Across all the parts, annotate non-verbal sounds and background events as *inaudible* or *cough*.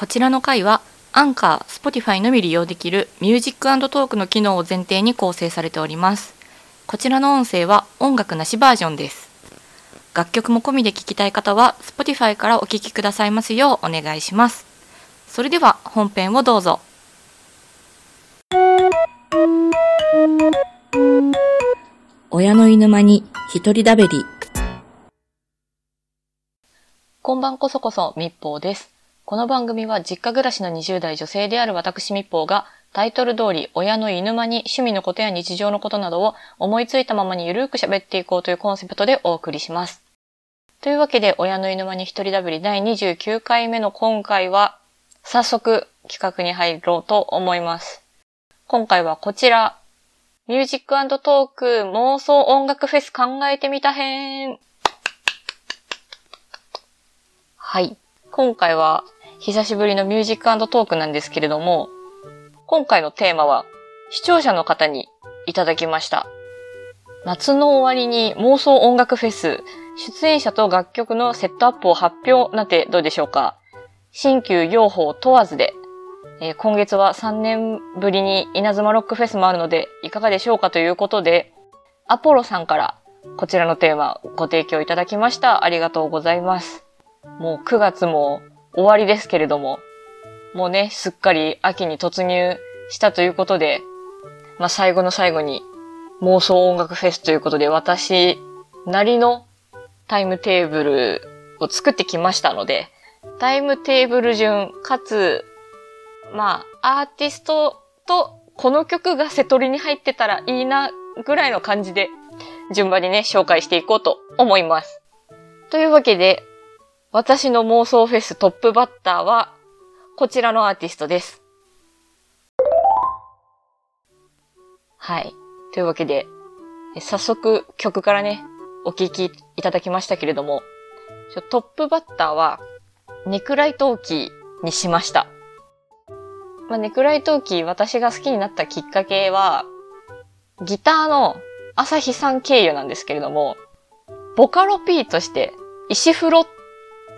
こちらの回はアンカー、スポティファイのみ利用できるミュージックトークの機能を前提に構成されております。こちらの音声は音楽なしバージョンです。楽曲も込みで聴きたい方は Spotify からお聴きくださいますようお願いします。それでは本編をどうぞ。親の居ぬ間に一人だべり。こんばんこそこそ密報です。この番組は実家暮らしの20代女性である私密報がタイトル通り親の居ぬ間に趣味のことや日常のことなどを思いついたままにゆるーく喋っていこうというコンセプトでお送りします。というわけで親の居ぬ間に一人だべり第29回目の今回は早速企画に入ろうと思います。今回はこちらミュージックトーク妄想音楽フェス考えてみた編はい。今回は久しぶりのミュージックトークなんですけれども、今回のテーマは視聴者の方にいただきました。夏の終わりに妄想音楽フェス、出演者と楽曲のセットアップを発表なんてどうでしょうか新旧洋邦問わずで、えー今月は3年ぶりにイナズマロックフェスもあるのでいかがでしょうかということで、アポロさんからこちらのテーマご提供いただきました。ありがとうございます。もう9月も終わりですけれども、もうね、すっかり秋に突入したということで、まあ最後の最後に妄想音楽フェスということで私なりのタイムテーブルを作ってきましたので、タイムテーブル順かつまあ、アーティストとこの曲がセトリに入ってたらいいなぐらいの感じで順番にね、紹介していこうと思います。というわけで、私の妄想フェストップバッターはこちらのアーティストです。はい。というわけで、早速曲からね、お聴きいただきましたけれども、トップバッターは、ネクライトーキーにしました。まあ、ネクライトーキー私が好きになったきっかけは、ギターの朝日さん経由なんですけれども、ボカロ P として、石風呂っ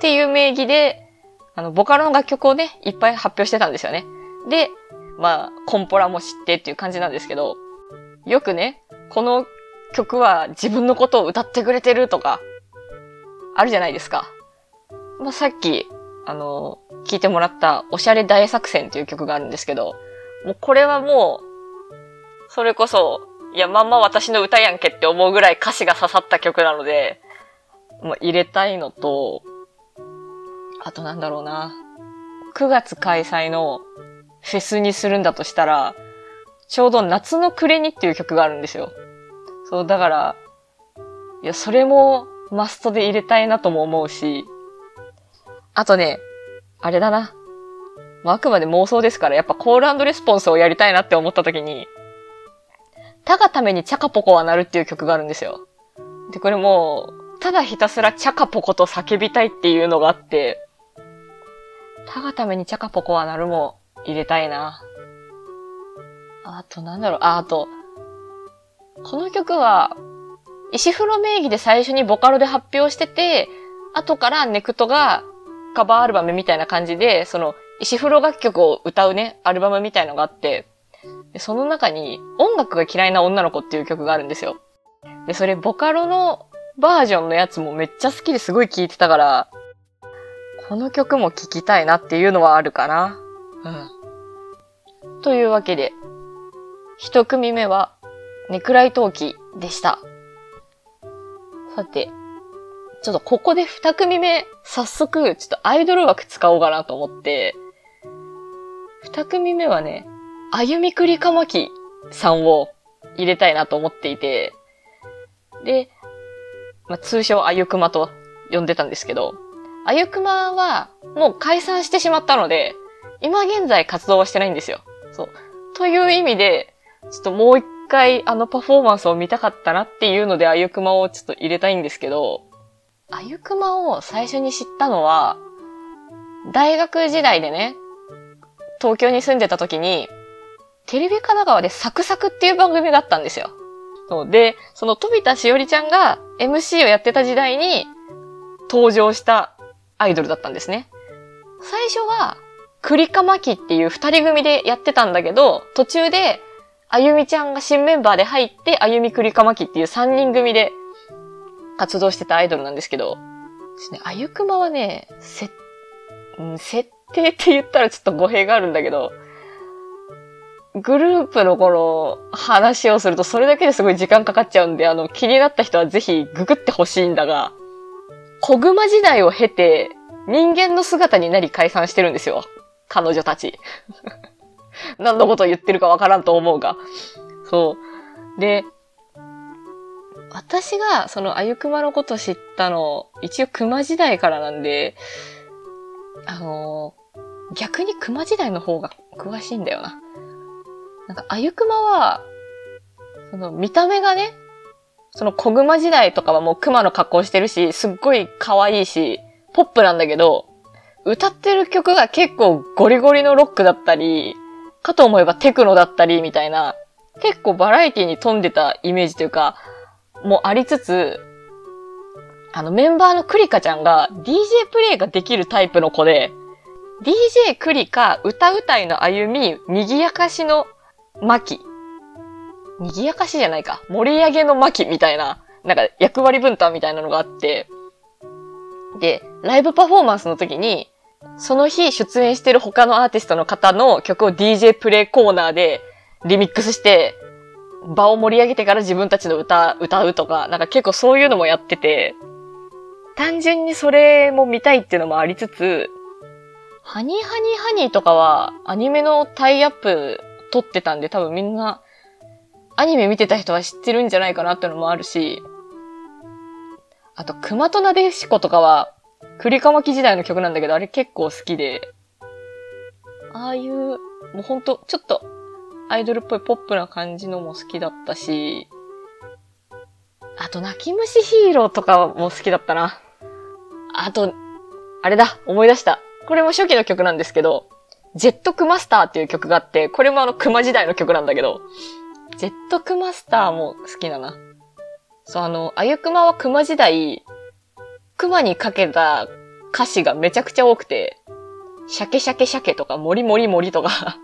っていう名義で、あの、ボカロの楽曲をね、いっぱい発表してたんですよね。で、まあ、コンポラも知ってっていう感じなんですけど、よくね、この曲は自分のことを歌ってくれてるとか、あるじゃないですか。まあ、さっき、あの、聞いてもらった、おしゃれ大作戦っていう曲があるんですけど、もうこれはもう、それこそ、いや、まんま私の歌やんけって思うぐらい歌詞が刺さった曲なので、もう入れたいのと、あとなんだろうな。9月開催のフェスにするんだとしたら、ちょうど夏の暮れにっていう曲があるんですよ。そう、だから、いや、それもマストで入れたいなとも思うし、あとね、あれだな。まあ、あくまで妄想ですから、やっぱコールレスポンスをやりたいなって思った時に、たがためにチャカポコは鳴るっていう曲があるんですよ。で、これもう、ただひたすらチャカポコと叫びたいっていうのがあって、たがためにチャカポコは鳴るも入れたいな。あとなんだろう、あ、あと、この曲は、石風呂名義で最初にボカロで発表してて、後からネクトがカバーアルバムみたいな感じで、その、石風呂楽曲を歌うね、アルバムみたいのがあって、でその中に、音楽が嫌いな女の子っていう曲があるんですよ。で、それ、ボカロのバージョンのやつもめっちゃ好きですごい聴いてたから、この曲も聴きたいなっていうのはあるかな。うん。というわけで、一組目は、ネクライトーキでした。さて、ちょっとここで二組目、早速、ちょっとアイドル枠使おうかなと思って、二組目はね、あゆみくりかまきさんを入れたいなと思っていて、で、まあ、通称あゆくまと呼んでたんですけど、あゆくまはもう解散してしまったので、今現在活動はしてないんですよ。そう。という意味で、ちょっともう一回あのパフォーマンスを見たかったなっていうのであゆくまをちょっと入れたいんですけど、あゆくまを最初に知ったのは、大学時代でね、東京に住んでた時に、テレビ神奈川でサクサクっていう番組があったんですよ。そうで、その飛田しおりちゃんが MC をやってた時代に登場したアイドルだったんですね。最初はクリカマキっていう二人組でやってたんだけど、途中で、あゆみちゃんが新メンバーで入って、あゆみクリカマキっていう三人組で活動してたアイドルなんですけど、ですね、あゆくまはね、せ、うん設定って言ったらちょっと語弊があるんだけど、グループのこの話をするとそれだけですごい時間かかっちゃうんで、あの気になった人はぜひググってほしいんだが、小熊時代を経て人間の姿になり解散してるんですよ。彼女たち。*laughs* 何のこと言ってるかわからんと思うが。そう。で、私がそのあゆくまのこと知ったの、一応熊時代からなんで、あの逆に熊時代の方が詳しいんだよな。なんか、あゆくまは、その見た目がね、その小熊時代とかはもう熊の格好してるし、すっごい可愛いし、ポップなんだけど、歌ってる曲が結構ゴリゴリのロックだったり、かと思えばテクノだったりみたいな、結構バラエティに富んでたイメージというか、もありつつ、あのメンバーのクリカちゃんが DJ プレイができるタイプの子で、DJ クリカ歌うたいの歩み、賑やかしの巻。賑やかしじゃないか。盛り上げの巻みたいな、なんか役割分担みたいなのがあって、で、ライブパフォーマンスの時に、その日出演してる他のアーティストの方の曲を DJ プレイコーナーでリミックスして、場を盛り上げてから自分たちの歌、歌うとか、なんか結構そういうのもやってて、単純にそれも見たいっていうのもありつつ、ハニーハニーハニーとかはアニメのタイアップ撮ってたんで多分みんなアニメ見てた人は知ってるんじゃないかなってのもあるし、あと、熊となでしことかは、栗かまき時代の曲なんだけど、あれ結構好きで、ああいう、もうほんと、ちょっと、アイドルっぽいポップな感じのも好きだったし、あと、泣き虫ヒーローとかも好きだったな。あと、あれだ、思い出した。これも初期の曲なんですけど、ジェットクマスターっていう曲があって、これもあの、熊時代の曲なんだけど、ジェットクマスターも好きだな。そう、あの、あゆくまは熊時代、熊にかけた歌詞がめちゃくちゃ多くて、シャケシャケシャケとか、モリモリモリとか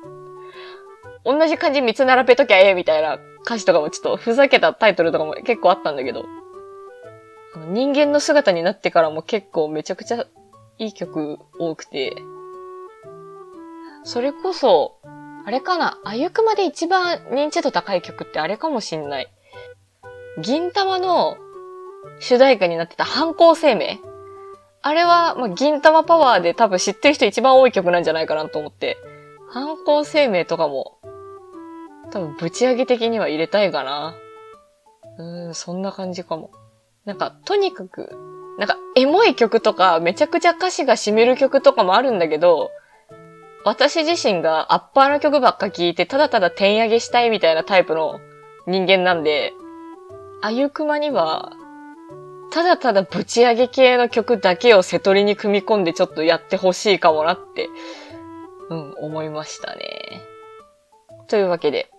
*laughs* 同じ感じ3つ並べときゃええみたいな歌詞とかもちょっとふざけたタイトルとかも結構あったんだけど、人間の姿になってからも結構めちゃくちゃいい曲多くて、それこそ、あれかな、あゆくまで一番認知度高い曲ってあれかもしんない。銀玉の主題歌になってた反抗生命あれは、まあ、銀玉パワーで多分知ってる人一番多い曲なんじゃないかなと思って、反抗生命とかも、多分ぶち上げ的には入れたいかな。うん、そんな感じかも。なんか、とにかく、なんか、エモい曲とか、めちゃくちゃ歌詞が染みる曲とかもあるんだけど、私自身がアッパーの曲ばっか聴いて、ただただ点上げしたいみたいなタイプの人間なんで、あゆくまには、ただただぶち上げ系の曲だけを瀬取りに組み込んでちょっとやってほしいかもなって、うん、思いましたね。というわけで、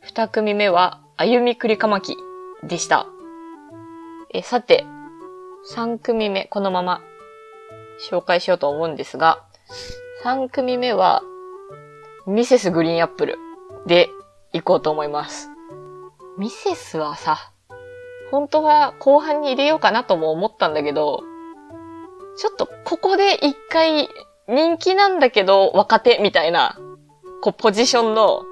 二組目は、あゆみくりかまきでした。え、さて、三組目、このまま紹介しようと思うんですが、三組目は、ミセスグリーンアップルで行こうと思います。ミセスはさ、本当は後半に入れようかなとも思ったんだけど、ちょっとここで一回人気なんだけど若手みたいな、こうポジションの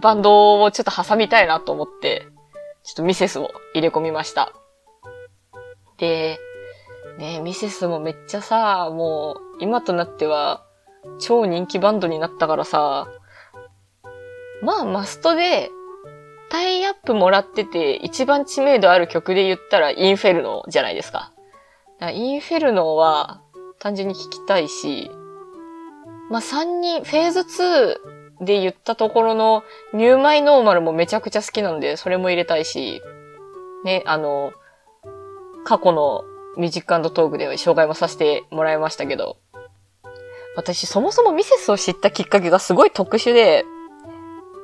バンドをちょっと挟みたいなと思って、ちょっとミセスを入れ込みました。で、ねミセスもめっちゃさ、もう今となっては超人気バンドになったからさ、まあマストでタイアップもらってて一番知名度ある曲で言ったらインフェルノじゃないですか。かインフェルノは単純に聴きたいし、まあ、3人、フェーズ2で言ったところの New My Normal もめちゃくちゃ好きなんで、それも入れたいし、ね、あの、過去のミュージックトークで紹介もさせてもらいましたけど、私そもそもミセスを知ったきっかけがすごい特殊で、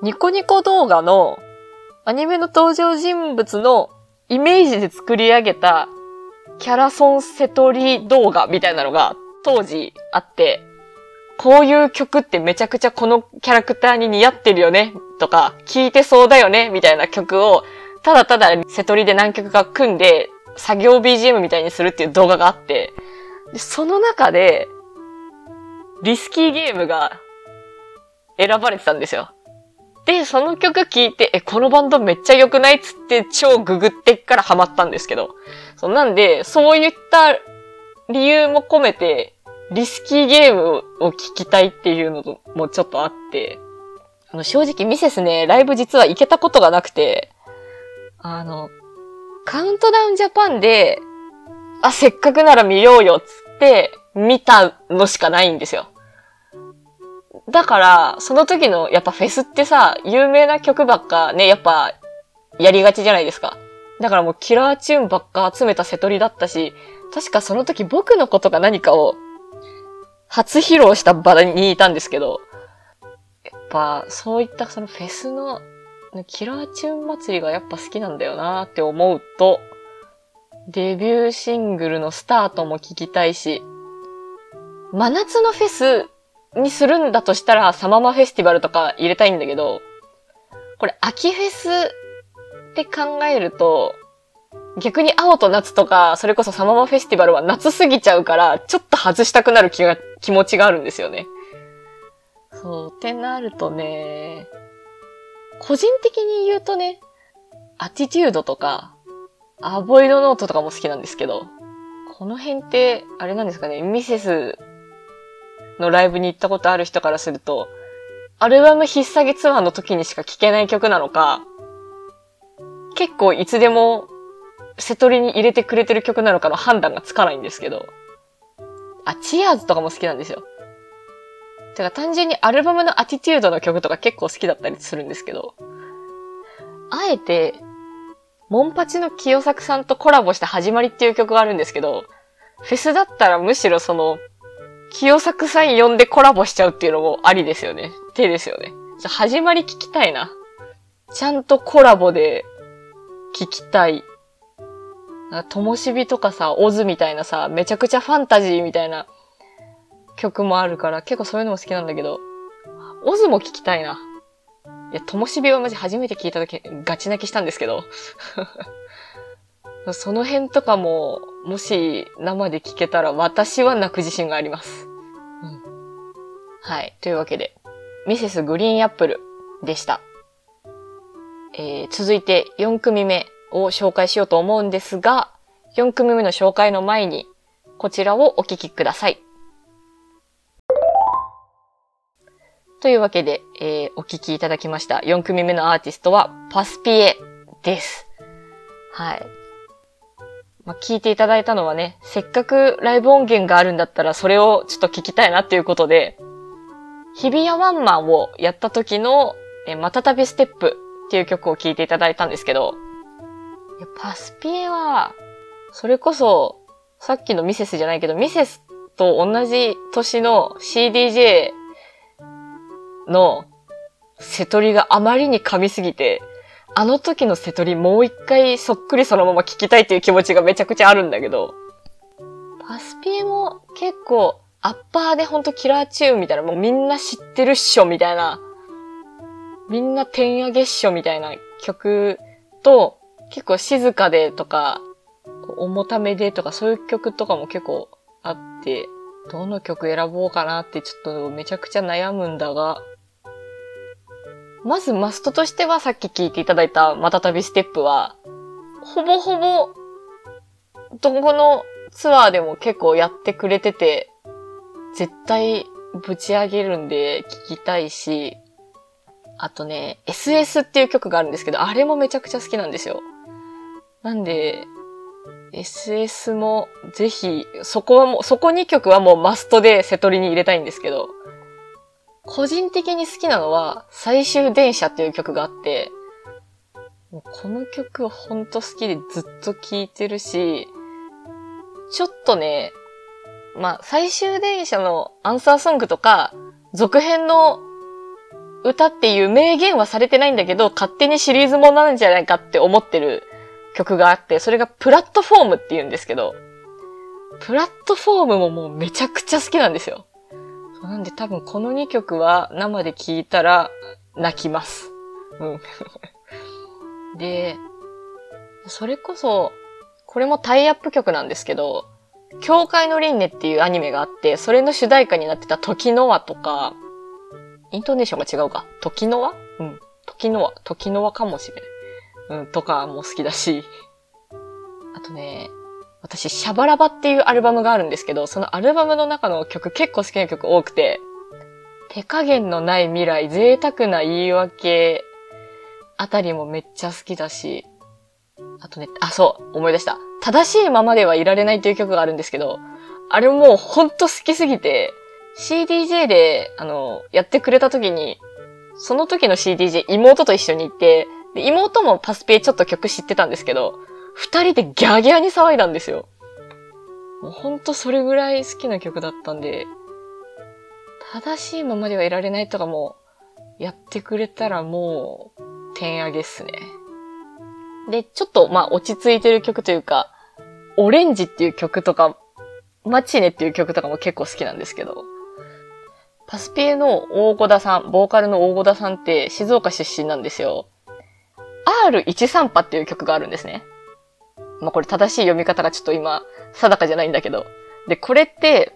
ニコニコ動画のアニメの登場人物のイメージで作り上げたキャラソンセトリ動画みたいなのが当時あって、こういう曲ってめちゃくちゃこのキャラクターに似合ってるよねとか、聴いてそうだよねみたいな曲を、ただただセトリで何曲か組んで、作業 BGM みたいにするっていう動画があって、でその中で、リスキーゲームが選ばれてたんですよ。で、その曲聴いて、え、このバンドめっちゃ良くないっつって超ググってっからハマったんですけど。そなんで、そういった理由も込めて、リスキーゲームを聴きたいっていうのもちょっとあって、あの、正直ミセスね、ライブ実は行けたことがなくて、あの、カウントダウンジャパンで、あ、せっかくなら見ようよっつって見たのしかないんですよ。だから、その時のやっぱフェスってさ、有名な曲ばっかね、やっぱやりがちじゃないですか。だからもうキラーチューンばっか集めた瀬取りだったし、確かその時僕のことが何かを初披露した場にいたんですけど、やっぱそういったそのフェスのキラーチューン祭りがやっぱ好きなんだよなって思うと、デビューシングルのスタートも聞きたいし、真夏のフェスにするんだとしたら、サママフェスティバルとか入れたいんだけど、これ秋フェスって考えると、逆に青と夏とか、それこそサママフェスティバルは夏すぎちゃうから、ちょっと外したくなる気が、気持ちがあるんですよね。そう、ってなるとね、個人的に言うとね、アティテュードとか、アボイドノートとかも好きなんですけど、この辺って、あれなんですかね、ミセスのライブに行ったことある人からすると、アルバム引っ提げツアーの時にしか聴けない曲なのか、結構いつでもセトリに入れてくれてる曲なのかの判断がつかないんですけど、あ、チアーズとかも好きなんですよ。てか単純にアルバムのアティテュードの曲とか結構好きだったりするんですけど、あえて、モンパチの清作さんとコラボした始まりっていう曲があるんですけど、フェスだったらむしろその、清作さん呼んでコラボしちゃうっていうのもありですよね。手ですよね。じゃ始まり聞きたいな。ちゃんとコラボで聞きたい。ともしびとかさ、オズみたいなさ、めちゃくちゃファンタジーみたいな曲もあるから、結構そういうのも好きなんだけど、オズも聞きたいな。いや、ともしびはマジ初めて聞いた時、ガチ泣きしたんですけど。*laughs* その辺とかも、もし生で聞けたら私は泣く自信があります。うん。はい。というわけで、ミセスグリーンアップルでした。えー、続いて4組目を紹介しようと思うんですが、4組目の紹介の前に、こちらをお聞きください。というわけで、えー、お聞きいただきました。4組目のアーティストは、パスピエです。はい。まあ、聞いていただいたのはね、せっかくライブ音源があるんだったらそれをちょっと聞きたいなっていうことで、日比谷ワンマンをやった時の、えまたたびステップっていう曲を聴いていただいたんですけど、パスピエは、それこそ、さっきのミセスじゃないけど、ミセスと同じ年の CDJ の瀬取りがあまりに噛みすぎて、あの時の瀬取りもう一回そっくりそのまま聞きたいっていう気持ちがめちゃくちゃあるんだけど、パスピエも結構アッパーでほんとキラーチューンみたいな、もうみんな知ってるっしょみたいな、みんな点上げっしょみたいな曲と、結構静かでとか、重ためでとかそういう曲とかも結構あって、どの曲選ぼうかなってちょっとめちゃくちゃ悩むんだが、まずマストとしてはさっき聞いていただいたまたたびステップは、ほぼほぼ、どこのツアーでも結構やってくれてて、絶対ぶち上げるんで聞きたいし、あとね、SS っていう曲があるんですけど、あれもめちゃくちゃ好きなんですよ。なんで、SS もぜひ、そこはもう、そこ2曲はもうマストでセトリに入れたいんですけど、個人的に好きなのは、最終電車っていう曲があって、もうこの曲ほんと好きでずっと聴いてるし、ちょっとね、まあ、最終電車のアンサーソングとか、続編の歌っていう明言はされてないんだけど、勝手にシリーズものなんじゃないかって思ってる曲があって、それがプラットフォームって言うんですけど、プラットフォームももうめちゃくちゃ好きなんですよ。なんで多分この2曲は生で聴いたら泣きます。うん。*laughs* で、それこそ、これもタイアップ曲なんですけど、教会の輪廻っていうアニメがあって、それの主題歌になってた時の輪とか、イントネーションが違うか。時の輪？うん。時の輪。時の輪かもしれん。うん、とかも好きだし。あとね、私、シャバラバっていうアルバムがあるんですけど、そのアルバムの中の曲結構好きな曲多くて、手加減のない未来、贅沢な言い訳あたりもめっちゃ好きだし、あとね、あ、そう、思い出した。正しいままではいられないという曲があるんですけど、あれもうほんと好きすぎて、CDJ で、あの、やってくれた時に、その時の CDJ 妹と一緒に行って、で妹もパスペちょっと曲知ってたんですけど、二人でギャーギャーに騒いだんですよ。もうほんとそれぐらい好きな曲だったんで、正しいままではいられないとかも、やってくれたらもう、点上げっすね。で、ちょっと、まあ、落ち着いてる曲というか、オレンジっていう曲とか、マチネっていう曲とかも結構好きなんですけど、パスピエの大小田さん、ボーカルの大小田さんって静岡出身なんですよ。R13 波っていう曲があるんですね。まあ、これ正しい読み方がちょっと今、定かじゃないんだけど。で、これって、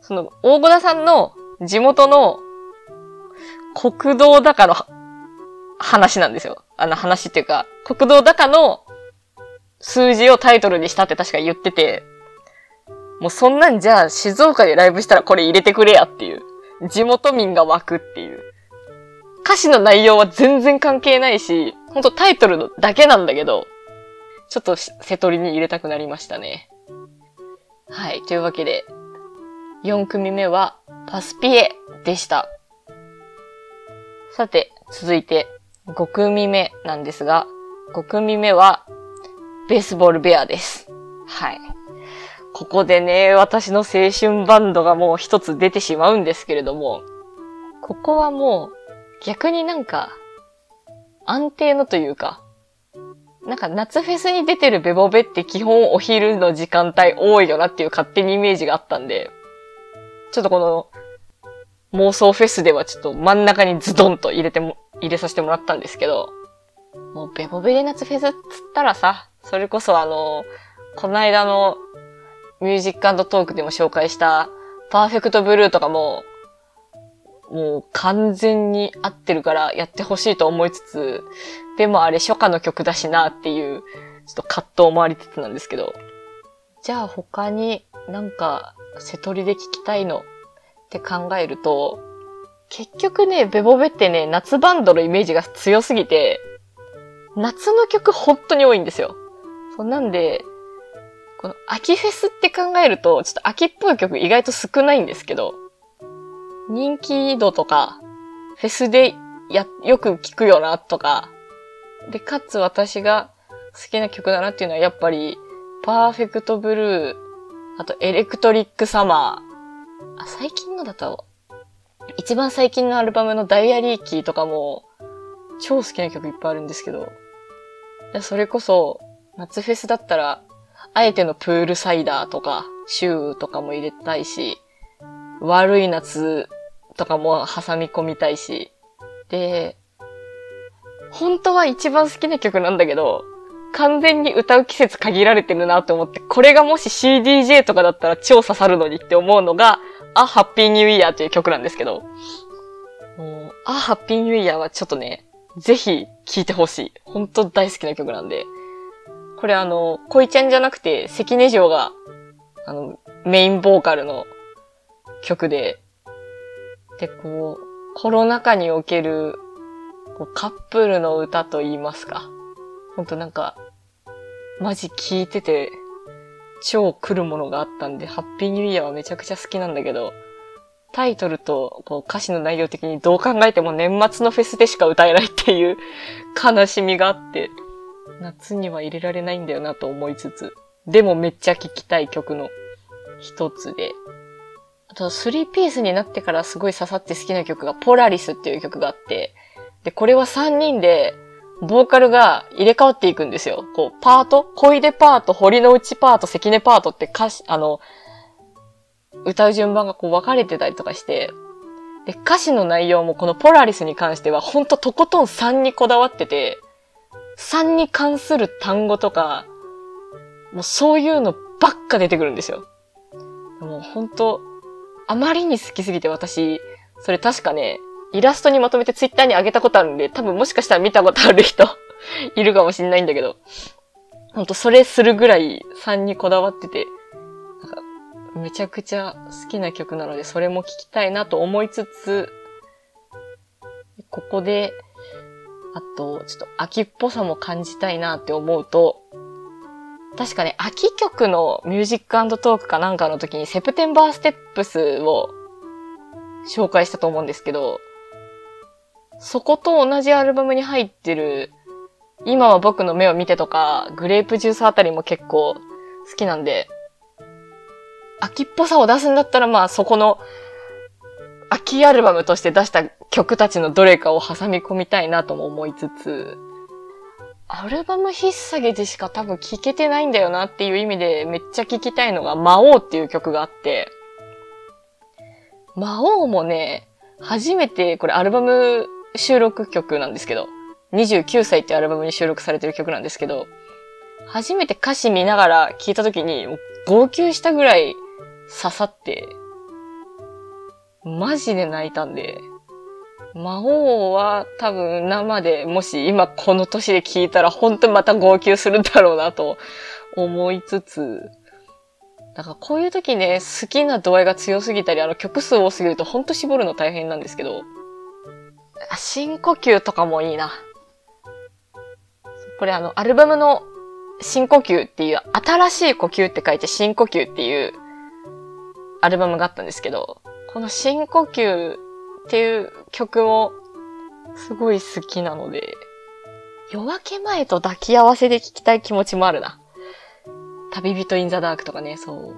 その、大小田さんの地元の国道高の話なんですよ。あの話っていうか、国道高の数字をタイトルにしたって確か言ってて、もうそんなんじゃあ静岡でライブしたらこれ入れてくれやっていう。地元民が湧くっていう。歌詞の内容は全然関係ないし、ほんとタイトルだけなんだけど、ちょっと瀬取りに入れたくなりましたね。はい。というわけで、4組目はパスピエでした。さて、続いて5組目なんですが、5組目はベースボールベアです。はい。ここでね、私の青春バンドがもう一つ出てしまうんですけれども、ここはもう逆になんか安定のというか、なんか夏フェスに出てるベボベって基本お昼の時間帯多いよなっていう勝手にイメージがあったんで、ちょっとこの妄想フェスではちょっと真ん中にズドンと入れても、入れさせてもらったんですけど、もうベボベで夏フェスっつったらさ、それこそあの、この間のミュージックトークでも紹介した Perfect Blue とかも、もう完全に合ってるからやってほしいと思いつつ、でもあれ初夏の曲だしなっていう、ちょっと葛藤もありつつなんですけど。じゃあ他になんか、瀬取りで聞きたいのって考えると、結局ね、ベボベってね、夏バンドのイメージが強すぎて、夏の曲本当に多いんですよ。そんなんで、この秋フェスって考えると、ちょっと秋っぽい曲意外と少ないんですけど、人気度とか、フェスでや、よく聞くよなとか、で、かつ私が好きな曲だなっていうのはやっぱり、パーフェクトブルー、あとエレクトリックサマー、あ、最近のだと、一番最近のアルバムのダイアリーキーとかも、超好きな曲いっぱいあるんですけど、それこそ、夏フェスだったら、あえてのプールサイダーとか、シューとかも入れたいし、悪い夏とかも挟み込みたいし、で、本当は一番好きな曲なんだけど、完全に歌う季節限られてるなと思って、これがもし CDJ とかだったら超刺さるのにって思うのが、あ、ハッピーニューイヤーという曲なんですけど、もう、あ、ハッピーニューイヤーはちょっとね、ぜひ聴いてほしい。本当大好きな曲なんで。これあの、恋ちゃんじゃなくて、関根城が、あの、メインボーカルの曲で、で、こう、コロナ禍における、カップルの歌と言いますか。ほんとなんか、マジ聴いてて、超来るものがあったんで、ハッピーニューイヤーはめちゃくちゃ好きなんだけど、タイトルとこう歌詞の内容的にどう考えても年末のフェスでしか歌えないっていう悲しみがあって、夏には入れられないんだよなと思いつつ、でもめっちゃ聴きたい曲の一つで、あと3ピースになってからすごい刺さって好きな曲がポラリスっていう曲があって、で、これは3人でボーカルが入れ替わっていくんですよ。こう、パート？小出パート、堀之内パート、関根パートって歌詞、あの、歌う順番がこう分かれてたりとかして、で、歌詞の内容もこのポラリスに関してはほんととことん3にこだわってて、3に関する単語とか、もうそういうのばっか出てくるんですよ。もうほんと、あまりに好きすぎて私、それ確かね、イラストにまとめてツイッターに上げたことあるんで、多分もしかしたら見たことある人 *laughs* いるかもしんないんだけど、ほんとそれするぐらい3にこだわってて、なんか、めちゃくちゃ好きな曲なので、それも聴きたいなと思いつつ、ここで、あと、ちょっと秋っぽさも感じたいなって思うと、確かね、秋曲のミュージックトークかなんかの時に September Steps を紹介したと思うんですけど、そこと同じアルバムに入ってる、今は僕の目を見てとか、グレープジュースあたりも結構好きなんで、秋っぽさを出すんだったらまあそこの秋アルバムとして出した曲たちのどれかを挟み込みたいなとも思いつつ、アルバム引っ提げでしか多分聴けてないんだよなっていう意味でめっちゃ聴きたいのが魔王っていう曲があって、魔王もね、初めてこれアルバム収録曲なんですけど、29歳ってアルバムに収録されてる曲なんですけど、初めて歌詞見ながら聴いた時に号泣したぐらい刺さって、マジで泣いたんで、魔王は多分生でもし今この年で聞いたら本当にまた号泣するんだろうなと思いつつ、だからこういう時ね、好きな度合いが強すぎたり、あの曲数多すぎるとほんと絞るの大変なんですけど、深呼吸とかもいいな。これあの、アルバムの深呼吸っていう、新しい呼吸って書いて深呼吸っていうアルバムがあったんですけど、この深呼吸っていう曲もすごい好きなので、夜明け前と抱き合わせで聴きたい気持ちもあるな。旅人インザダークとかね、そう。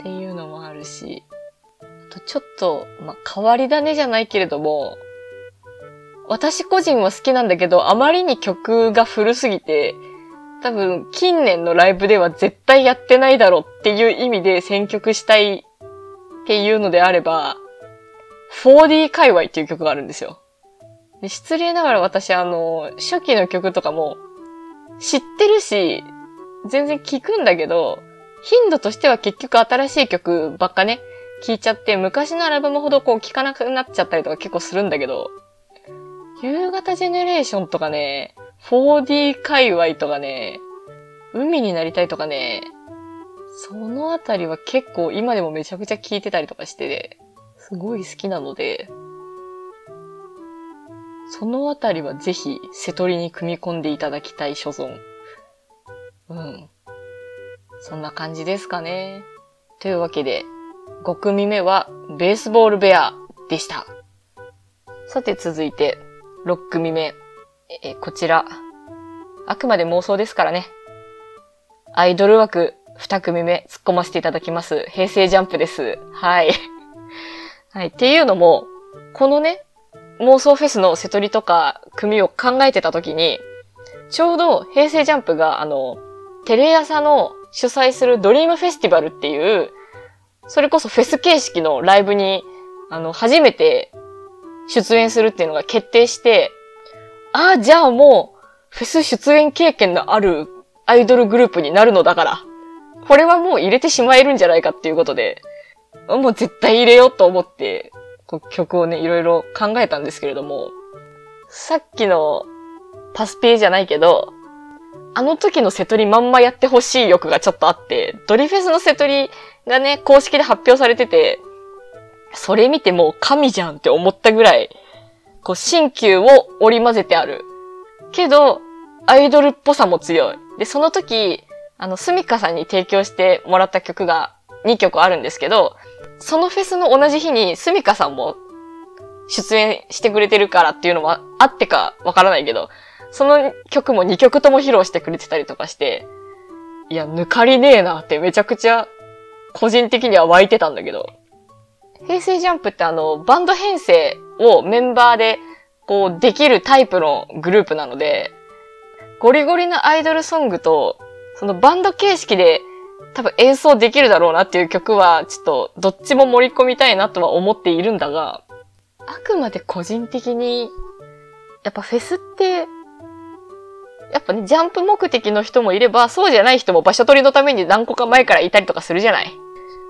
っていうのもあるし、あとちょっと、まあ、変わり種じゃないけれども、私個人は好きなんだけど、あまりに曲が古すぎて、多分近年のライブでは絶対やってないだろうっていう意味で選曲したいっていうのであれば、4D 界隈っていう曲があるんですよ。で失礼ながら私あの、初期の曲とかも知ってるし、全然聴くんだけど、頻度としては結局新しい曲ばっかね、聴いちゃって、昔のアルバムほどこう聴かなくなっちゃったりとか結構するんだけど、夕方ジェネレーションとかね、4D 界隈とかね、海になりたいとかね、そのあたりは結構今でもめちゃくちゃ聴いてたりとかして、すごい好きなので、そのあたりはぜひ、瀬戸りに組み込んでいただきたい所存。うん。そんな感じですかね。というわけで、5組目は、ベースボールベアでした。さて続いて、6組目。えこちら、あくまで妄想ですからね。アイドル枠2組目突っ込ませていただきます。平成ジャンプです。はい。はい。っていうのも、このね、妄想フェスの瀬取りとか組を考えてた時に、ちょうど平成ジャンプがあの、テレ朝の主催するドリームフェスティバルっていう、それこそフェス形式のライブに、あの、初めて出演するっていうのが決定して、ああ、じゃあもう、フェス出演経験のあるアイドルグループになるのだから、これはもう入れてしまえるんじゃないかっていうことで、もう絶対入れようと思って、曲をね、いろいろ考えたんですけれども、さっきのパスペーじゃないけど、あの時のセトリまんまやってほしい欲がちょっとあって、ドリフェスのセトリがね、公式で発表されてて、それ見てもう神じゃんって思ったぐらい、こう、新旧を織り混ぜてある。けど、アイドルっぽさも強い。で、その時、あの、スミカさんに提供してもらった曲が2曲あるんですけど、そのフェスの同じ日にスミカさんも出演してくれてるからっていうのはあってかわからないけど、その曲も2曲とも披露してくれてたりとかして、いや、抜かりねえなってめちゃくちゃ個人的には湧いてたんだけど、平成ジャンプってあの、バンド編成をメンバーでこうできるタイプのグループなので、ゴリゴリのアイドルソングと、そのバンド形式で多分演奏できるだろうなっていう曲は、ちょっとどっちも盛り込みたいなとは思っているんだが、あくまで個人的に、やっぱフェスって、やっぱね、ジャンプ目的の人もいれば、そうじゃない人も場所取りのために何個か前からいたりとかするじゃない。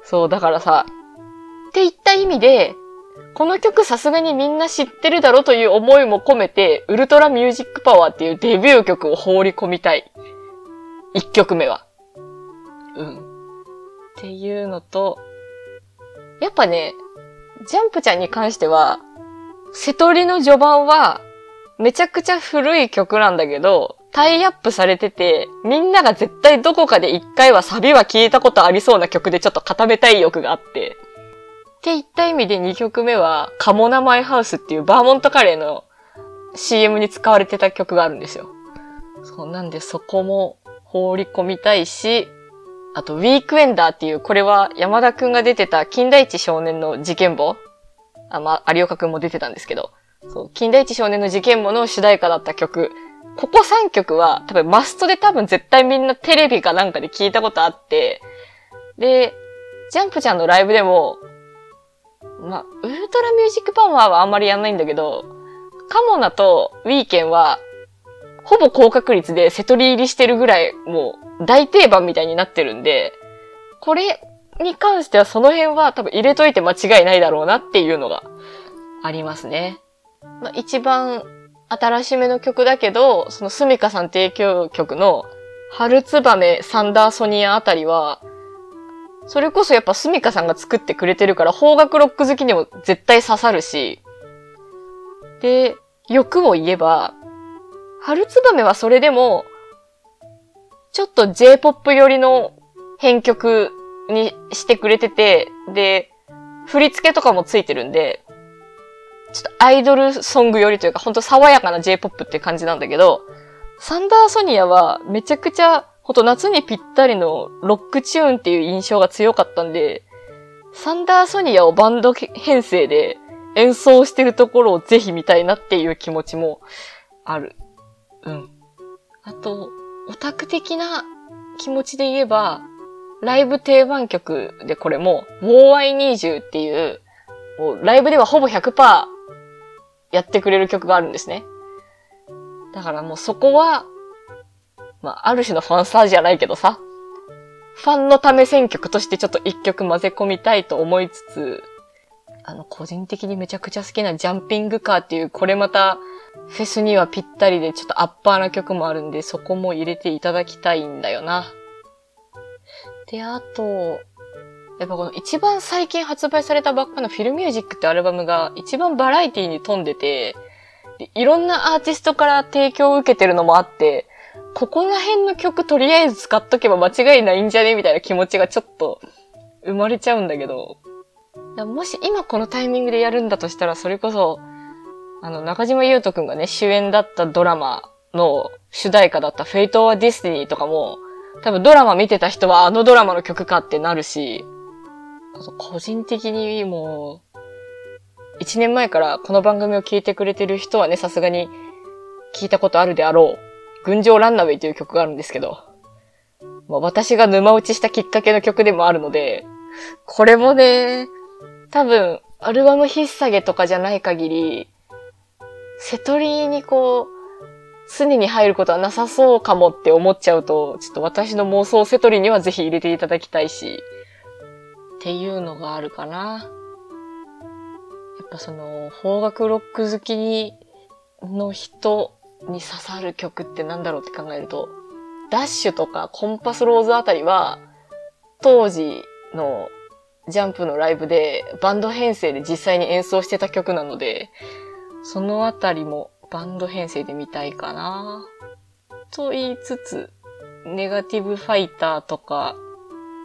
そう、だからさ、っていった意味で、この曲さすがにみんな知ってるだろという思いも込めて、ウルトラミュージックパワーっていうデビュー曲を放り込みたい。一曲目は。うん。っていうのと、やっぱね、ジャンプちゃんに関しては、瀬戸りの序盤は、めちゃくちゃ古い曲なんだけど、タイアップされてて、みんなが絶対どこかで一回はサビは聞いたことありそうな曲でちょっと固めたい欲があって。っていった意味で2曲目は、カモナマイハウスっていうバーモントカレーの CM に使われてた曲があるんですよ。そうなんでそこも放り込みたいし、あと、ウィークエンダーっていう、これは山田くんが出てた金田一少年の事件簿あ、まあ、有岡くんも出てたんですけど、そう、金田一少年の事件簿の主題歌だった曲。ここ3曲は多分マストで多分絶対みんなテレビかなんかで聞いたことあって、で、ジャンプちゃんのライブでも、まあ、ウルトラミュージックパワーはあんまりやんないんだけど、カモナとウィーケンは、ほぼ高確率で瀬戸り入りしてるぐらい、もう大定番みたいになってるんで、これに関してはその辺は多分入れといて間違いないだろうなっていうのがありますね。まあ、一番新しめの曲だけど、そのスミカさん提供曲の春ツバメサンダーソニアあたりは、それこそやっぱスミカさんが作ってくれてるから邦楽ロック好きにも絶対刺さるし、で、欲を言えば、春ツバメはそれでも、ちょっと J-POP 寄りの編曲にしてくれてて、で、振り付けとかもついてるんで、ちょっとアイドルソングよりというか、ほんと爽やかな J-POP って感じなんだけど、サンダーソニアはめちゃくちゃ、ほんと夏にぴったりのロックチューンっていう印象が強かったんで、サンダーソニアをバンド編成で演奏してるところをぜひ見たいなっていう気持ちもある。うん。あと、オタク的な気持ちで言えば、ライブ定番曲でこれも、War I Need You っていう、もうライブではほぼ100%やってくれる曲があるんですね。だからもうそこは、まあ、ある種のファンサーじゃないけどさ、ファンのため選曲としてちょっと一曲混ぜ込みたいと思いつつ、あの、個人的にめちゃくちゃ好きなジャンピングカーっていう、これまた、フェスにはぴったりでちょっとアッパーな曲もあるんで、そこも入れていただきたいんだよな。で、あと、やっぱこの一番最近発売されたばっかのフィルミュージックってアルバムが一番バラエティに富んでて、いろんなアーティストから提供を受けてるのもあって、ここら辺の曲とりあえず使っとけば間違いないんじゃね？みたいな気持ちがちょっと生まれちゃうんだけど。もし今このタイミングでやるんだとしたら、それこそ、あの、中島裕翔くんがね、主演だったドラマの主題歌だった Fate or Destiny とかも、多分ドラマ見てた人はあのドラマの曲かってなるし、個人的にもう、一年前からこの番組を聞いてくれてる人はね、さすがに聞いたことあるであろう、群青ランナウェイという曲があるんですけど、まあ、私が沼落ちしたきっかけの曲でもあるので、これもね、多分、アルバム引っ提げとかじゃない限り、瀬戸りにこう、常に入ることはなさそうかもって思っちゃうと、ちょっと私の妄想瀬戸りにはぜひ入れていただきたいし、っていうのがあるかな。やっぱその、邦楽ロック好き、の人に刺さる曲ってなんだろうって考えると、ダッシュとかコンパスローズあたりは、当時のジャンプのライブでバンド編成で実際に演奏してた曲なので、そのあたりもバンド編成で見たいかな。と言いつつ、ネガティブファイターとか、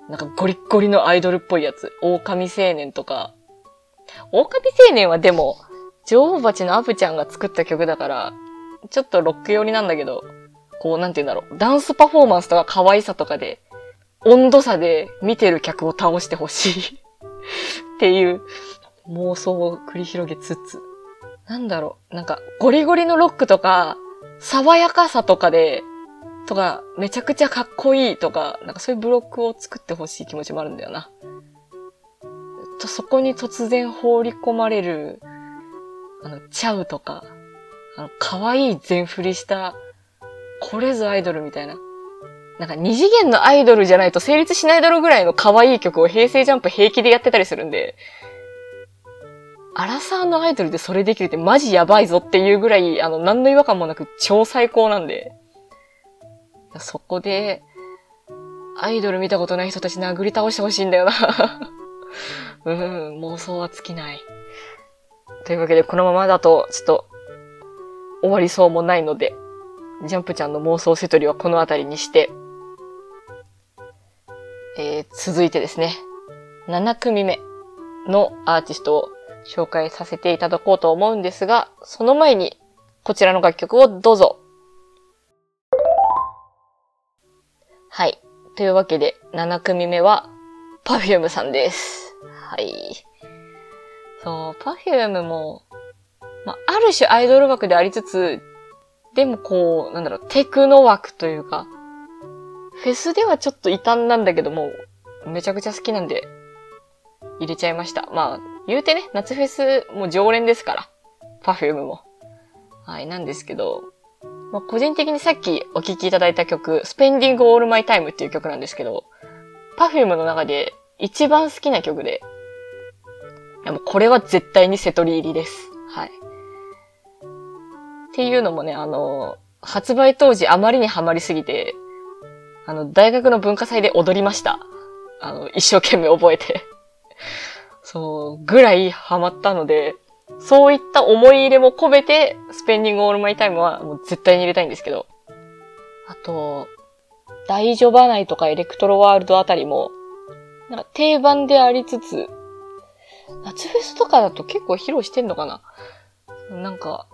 なんかゴリッゴリのアイドルっぽいやつ。狼青年とか。狼青年はでも、女王蜂のアブちゃんが作った曲だから、ちょっとロック寄りなんだけど、こう、なんて言うんだろう。ダンスパフォーマンスとか可愛さとかで、温度差で見てる客を倒してほしい *laughs* っていう妄想を繰り広げつつ、なんだろう。なんか、ゴリゴリのロックとか、爽やかさとかで、とか、めちゃくちゃかっこいいとか、なんかそういうブロックを作ってほしい気持ちもあるんだよな。と、そこに突然放り込まれる、あの、チャウとか、あの、可愛い全振りした、これぞアイドルみたいな。なんか二次元のアイドルじゃないと成立しないだろうぐらいの可愛い曲を平成ジャンプ平気でやってたりするんで、アラサーのアイドルでそれできるってマジやばいぞっていうぐらい、あの、何の違和感もなく超最高なんで、そこで、アイドル見たことない人たち殴り倒してほしいんだよな *laughs* うん、妄想は尽きない。というわけで、このままだと、ちょっと、終わりそうもないので、ジャンプちゃんの妄想セトリはこの辺りにして、えー、続いてですね、7組目のアーティストを紹介させていただこうと思うんですが、その前に、こちらの楽曲をどうぞ。はい。というわけで、7組目は、Perfume さんです。はい。そう、Perfume も、まあ、ある種アイドル枠でありつつ、でもこう、なんだろう、テクノ枠というか、フェスではちょっと異端なんだけども、めちゃくちゃ好きなんで、入れちゃいました。まあ、言うてね、夏フェスも常連ですから。パフュームも。はい、なんですけど、まあ、個人的にさっきお聴きいただいた曲、Spending All My Time っていう曲なんですけど、パフュームの中で一番好きな曲で、いやもうこれは絶対に瀬戸り入りです。はい。っていうのもね、あの、発売当時あまりにハマりすぎて、あの、大学の文化祭で踊りました。あの、一生懸命覚えて。そう、ぐらいハマったので、そういった思い入れも込めて、スペンディングオールマイタイムはもう絶対に入れたいんですけど。あと、大丈夫ないとかエレクトロワールドあたりも、なんか定番でありつつ、夏フェスとかだと結構披露してんのかななんか、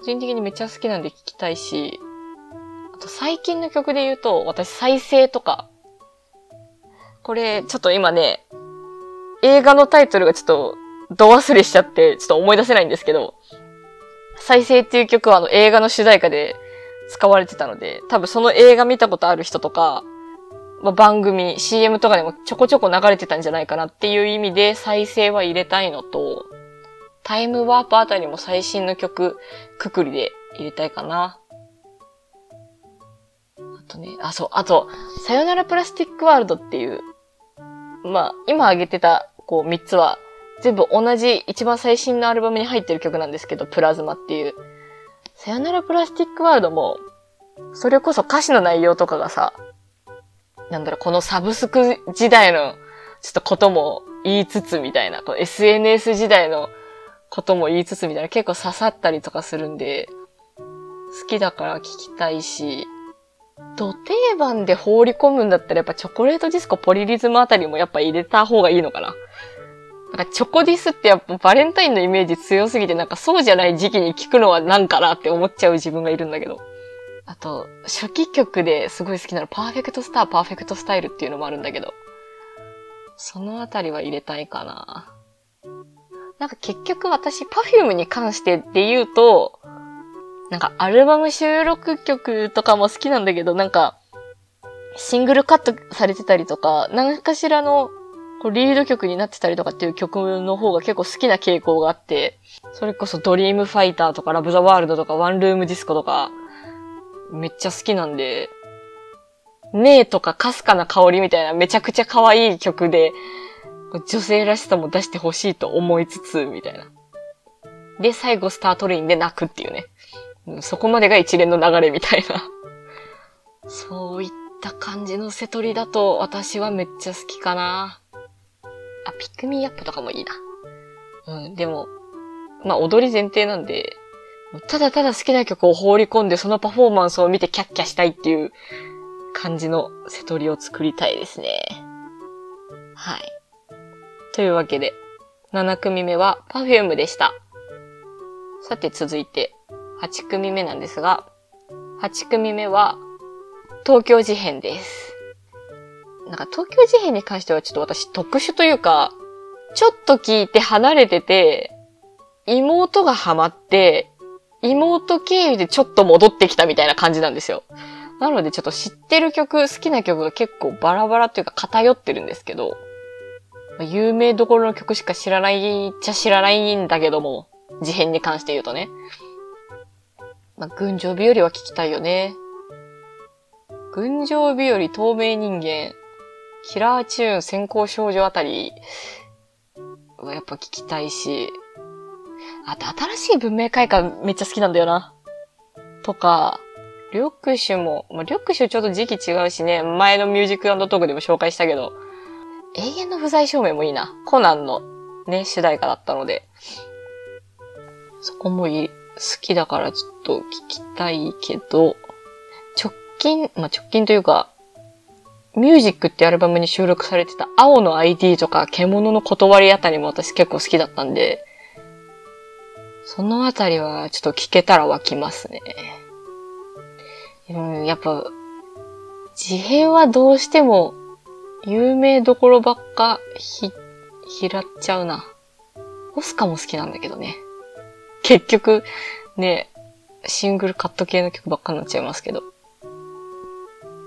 個人的にめっちゃ好きなんで聞きたいし、あと最近の曲で言うと、私再生とか、これ、ちょっと今ね、映画のタイトルがちょっと、ど忘れしちゃって、ちょっと思い出せないんですけど、再生っていう曲はあの映画の主題歌で使われてたので、多分その映画見たことある人とか、まあ、番組、CM とかでもちょこちょこ流れてたんじゃないかなっていう意味で再生は入れたいのと、タイムワープあたりも最新の曲、くくりで入れたいかな。あとね、あ、そう、あと、さよならプラスティックワールドっていう、まあ、今挙げてたこう3つは全部同じ一番最新のアルバムに入ってる曲なんですけど、プラズマっていう。さよならプラスティックワールドも、それこそ歌詞の内容とかがさ、なんだろう、このサブスク時代のちょっとことも言いつつみたいな、こう SNS 時代のことも言いつつみたいな、結構刺さったりとかするんで、好きだから聞きたいし、土定番で放り込むんだったらやっぱチョコレートディスコポリリズムあたりもやっぱ入れた方がいいのかな。なんかチョコディスってやっぱバレンタインのイメージ強すぎてなんかそうじゃない時期に聞くのはなんかなって思っちゃう自分がいるんだけど。あと、初期曲ですごい好きなのパーフェクトスター、パーフェクトスタイルっていうのもあるんだけど。そのあたりは入れたいかな。なんか結局私、パフュームに関してで言うと、なんかアルバム収録曲とかも好きなんだけど、なんか、シングルカットされてたりとか、何かしらのこうリード曲になってたりとかっていう曲の方が結構好きな傾向があって、それこそ Dream Fighter とか love the world とかワンルームディスコとか、めっちゃ好きなんで、ねえとかかすかな香りみたいなめちゃくちゃ可愛い曲で、女性らしさも出してほしいと思いつつ、みたいな。で、最後 STAR TRAIN で泣くっていうね。そこまでが一連の流れみたいな。*laughs* そういった感じの瀬取りだと私はめっちゃ好きかな。あ、 Pick Me Up とかもいいな。うん、でも、まあ踊り前提なんで、ただただ好きな曲を放り込んでそのパフォーマンスを見てキャッキャしたいっていう感じの瀬取りを作りたいですね。はい。というわけで、7組目は Perfume でした。さて続いて、8組目なんですが、8組目は東京事変です。なんか東京事変に関してはちょっと私特殊というか、ちょっと聞いて離れてて、妹がハマって、妹経由でちょっと戻ってきたみたいな感じなんですよ。なのでちょっと知ってる曲、好きな曲が結構バラバラっていうか偏ってるんですけど、まあ有名どころの曲しか知らないっちゃ知らないんだけども、事変に関して言うとね。まあ、群青日和は聞きたいよね。群青日和、透明人間、キラーチューン、先行少女あたりはやっぱ聞きたいし、あと新しい文明開化めっちゃ好きなんだよな。とか、緑酒も、まあ、緑酒ちょっと時期違うしね、前のミュージックトークでも紹介したけど、永遠の不在証明もいいな。コナンのね、主題歌だったので、そこもいい好きだからちょっと聞きたいけど、直近、まあ、直近というか、ミュージックってアルバムに収録されてた青の ID とか獣の断りあたりも私結構好きだったんで、そのあたりはちょっと聞けたら湧きますね。うん、やっぱ、事変はどうしても有名どころばっかひ、拾っちゃうな。オスカも好きなんだけどね。結局、ね、シングルカット系の曲ばっかになっちゃいますけど。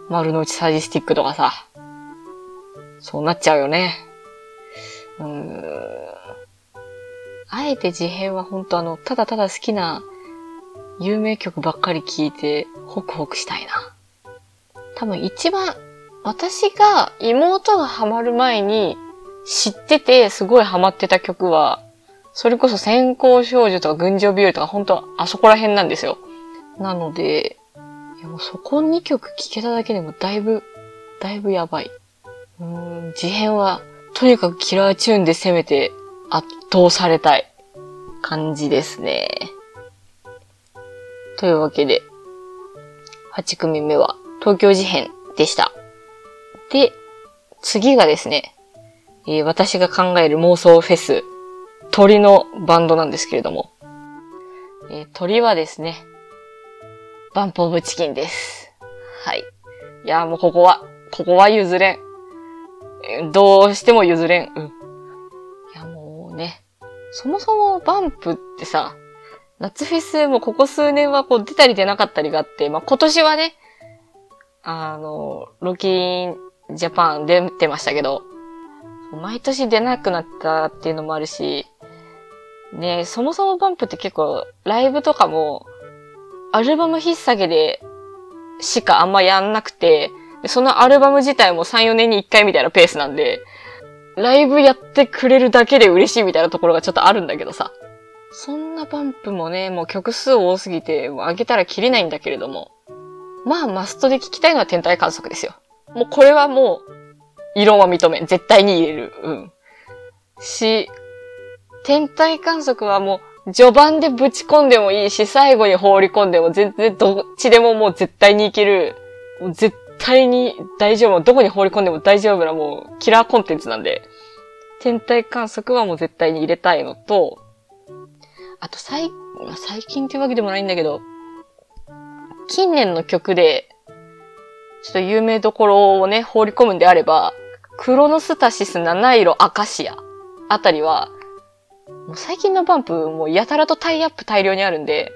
丸の内サージスティックとかさ。そうなっちゃうよね。うーん。あえて事変は本当あの、ただただ好きな有名曲ばっかり聴いて、ホクホクしたいな。多分一番、私が妹がハマる前に知っててすごいハマってた曲は、それこそ先行少女とか群青日和とか本当あそこら辺なんですよ。なので、いやもうそこ2曲聴けただけでもだいぶ、だいぶやばい。うん、事変はとにかくキラーチューンで攻めて圧倒されたい感じですね。というわけで、8組目は東京事変でした。で、次がですね、えー、私が考える妄想フェス、鳥のバンドなんですけれども、えー、鳥はですね、バンプオブチキンです。はい。いや、もうここは、ここは譲れん。どうしても譲れん。うん。いや、もうね、そもそもバンプってさ、夏フェスもここ数年はこう出たり出なかったりがあって、まあ、今年はね、あの、ロキンジャパン出てましたけど、毎年出なくなったっていうのもあるし、ねそもそもバンプって結構ライブとかも、アルバム引っ提げでしかあんまやんなくて、そのアルバム自体も3、4年に1回みたいなペースなんで、ライブやってくれるだけで嬉しいみたいなところがちょっとあるんだけどさ。そんなバンプもね、もう曲数多すぎて、もう上げたら切れないんだけれども。まあ、マストで聞きたいのは天体観測ですよ。もうこれはもう、異論は認め。絶対に入れる。うん。し、天体観測はもう、序盤でぶち込んでもいいし、最後に放り込んでも全然どっちでももう絶対にいける。もう絶対に大丈夫。どこに放り込んでも大丈夫なもうキラーコンテンツなんで。天体観測はもう絶対に入れたいのと、あと最、最近っていうわけでもないんだけど、近年の曲で、ちょっと有名どころをね、放り込むんであれば、クロノスタシス七色アカシアあたりは、もう最近のバンプもうやたらとタイアップ大量にあるんで、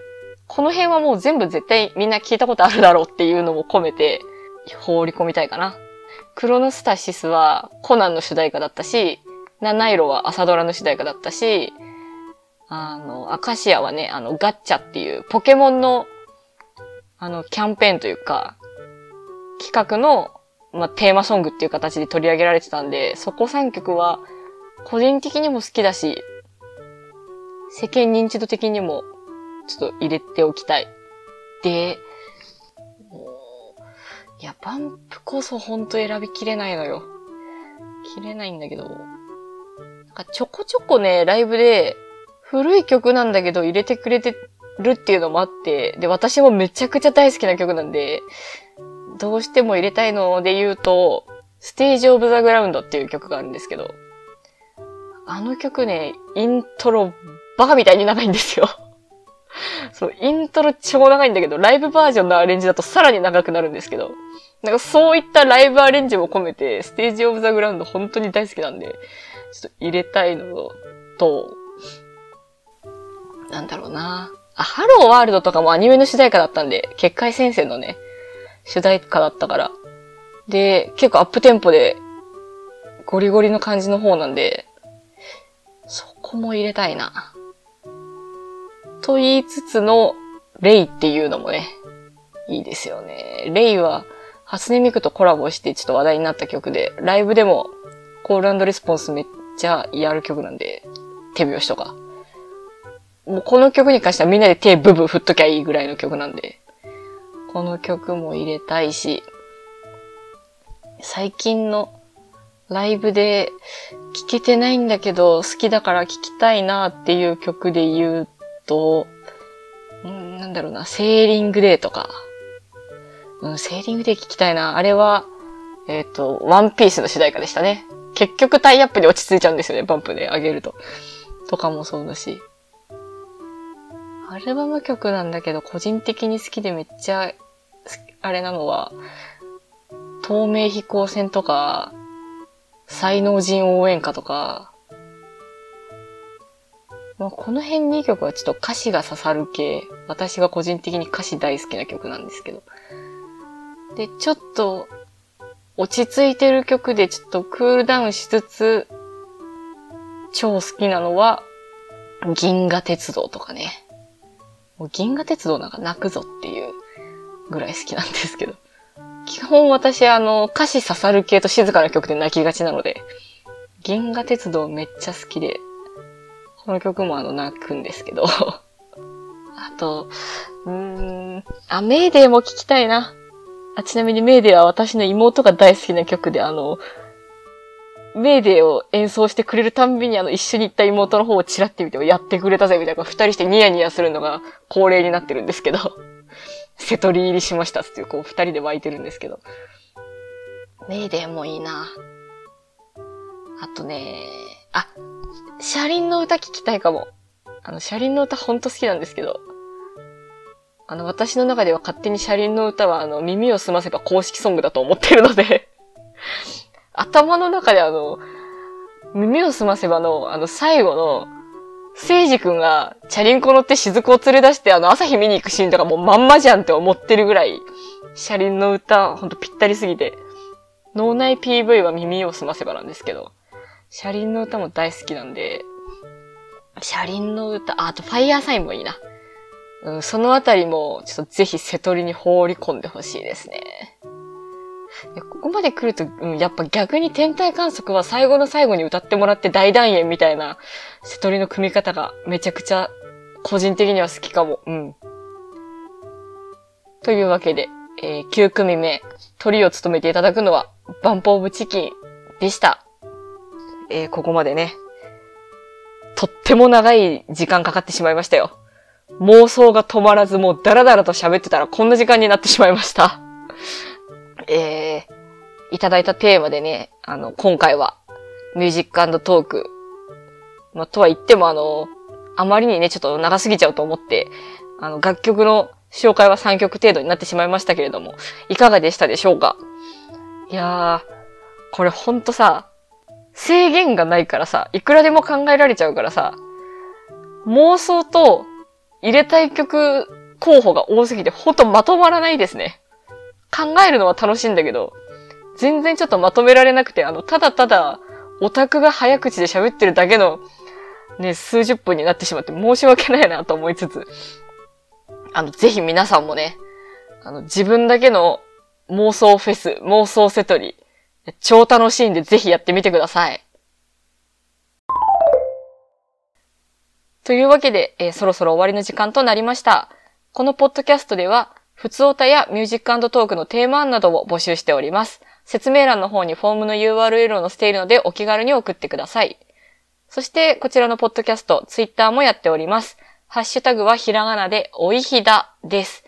この辺はもう全部絶対みんな聞いたことあるだろうっていうのも込めて放り込みたいかな。クロノスタシスはコナンの主題歌だったし、七色は朝ドラの主題歌だったし、あの、アカシアはね、あの、ガッチャっていうポケモンの、あの、キャンペーンというか、企画の、まあ、テーマソングっていう形で取り上げられてたんで、そこ3曲は、個人的にも好きだし、世間認知度的にも、ちょっと入れておきたい。で、いや、バンプこそほんと選びきれないのよ。切れないんだけど、なんかちょこちょこね、ライブで、古い曲なんだけど入れてくれてるっていうのもあって、で、私もめちゃくちゃ大好きな曲なんで、どうしても入れたいので言うと、ステージオブザグラウンドっていう曲があるんですけど、あの曲ね、イントロバカみたいに長いんですよ *laughs* そう、イントロ超長いんだけど、ライブバージョンのアレンジだとさらに長くなるんですけど、なんかそういったライブアレンジも込めて、ステージオブザグラウンド本当に大好きなんで、ちょっと入れたいのと、なんだろうな。あ、ハローワールドとかもアニメの主題歌だったんで、結界先生のね、主題歌だったから。で、結構アップテンポでゴリゴリの感じの方なんで、そこも入れたいな。と言いつつの、レイっていうのもね、いいですよね。レイは、初音ミクとコラボしてちょっと話題になった曲で、ライブでもコールレスポンスめっちゃやる曲なんで、手拍子とか。もうこの曲に関してはみんなで手ブブ振っときゃいいぐらいの曲なんで、この曲も入れたいし、最近のライブで聴けてないんだけど好きだから聴きたいなっていう曲で言うと、うん、なんだろうな、セーリングデーとか。うん、セーリングデー聴きたいな。あれは、えっ、ー、と、ワンピースの主題歌でしたね。結局タイアップで落ち着いちゃうんですよね、バンプで上げると。とかもそうだし。アルバム曲なんだけど、個人的に好きでめっちゃ、あれなのは、透明飛行船とか、才能人応援歌とか、まあ、この辺2曲はちょっと歌詞が刺さる系、私が個人的に歌詞大好きな曲なんですけど。で、ちょっと、落ち着いてる曲でちょっとクールダウンしつつ、超好きなのは、銀河鉄道とかね。もう銀河鉄道なんか泣くぞっていうぐらい好きなんですけど。基本私あの、歌詞刺さる系と静かな曲で泣きがちなので、銀河鉄道めっちゃ好きで、この曲もあの、泣くんですけど。*laughs* あと、うーん、あ、メイデーも聴きたいな。あ、ちなみにメイデーは私の妹が大好きな曲で、あの、メイデーを演奏してくれるたんびにあの一緒に行った妹の方をチラって見てやってくれたぜみたいな二人してニヤニヤするのが恒例になってるんですけど、瀬戸り入りしましたっていうこう二人で湧いてるんですけど。メイデーもいいな。あとね、あ、車輪の歌聞きたいかも。あの、車輪の歌ほんと好きなんですけど。あの、私の中では勝手に車輪の歌は、あの、耳を澄ませば公式ソングだと思ってるので頭の中であの、耳を澄ませばの、あの、最後の、聖治くんが、チャリンコ乗って雫を連れ出して、あの、朝日見に行くシーンとかもうまんまじゃんって思ってるぐらい、車輪の歌、ほんとぴったりすぎて、脳内 PV は耳を澄ませばなんですけど、車輪の歌も大好きなんで、車輪の歌、あ、あとファイヤーサインもいいな。うん、そのあたりも、ちょっとぜひ瀬戸りに放り込んでほしいですね。ここまで来ると、うん、やっぱ逆に天体観測は最後の最後に歌ってもらって大団円みたいな瀬戸りの組み方がめちゃくちゃ個人的には好きかも。うん。というわけで、えー、9組目、鳥を務めていただくのは、バンプオブチキンでした。えー、ここまでね、とっても長い時間かかってしまいましたよ。妄想が止まらずもうダラダラと喋ってたらこんな時間になってしまいました。えー、いただいたテーマでね、あの、今回は、ミュージックトーク。まあ、とは言ってもあの、あまりにね、ちょっと長すぎちゃうと思って、あの、楽曲の紹介は3曲程度になってしまいましたけれども、いかがでしたでしょうか？いやー、これほんとさ、制限がないからさ、いくらでも考えられちゃうからさ、妄想と入れたい曲候補が多すぎてほんとまとまらないですね。考えるのは楽しいんだけど、全然ちょっとまとめられなくて、あの、ただただオタクが早口で喋ってるだけのね、数十分になってしまって申し訳ないなと思いつつ、あの、ぜひ皆さんもね、あの、自分だけの妄想フェス、妄想セトリ、超楽しいんでぜひやってみてください。というわけで、えー、そろそろ終わりの時間となりました。このポッドキャストでは、普通歌やミュージックトークのテーマ案などを募集しております。説明欄の方にフォームの URL を載せているのでお気軽に送ってください。そして、こちらのポッドキャスト、ツイッターもやっております。ハッシュタグはひらがなで、おいひだです。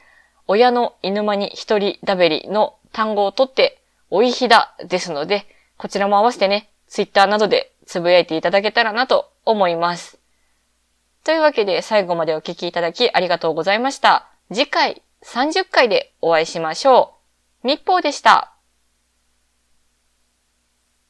親の犬間に一人ダベリの単語を取って、おいひだですので、こちらも合わせてね、ツイッターなどでつぶやいていただけたらなと思います。というわけで最後までお聞きいただきありがとうございました。次回30回でお会いしましょう。密報でした。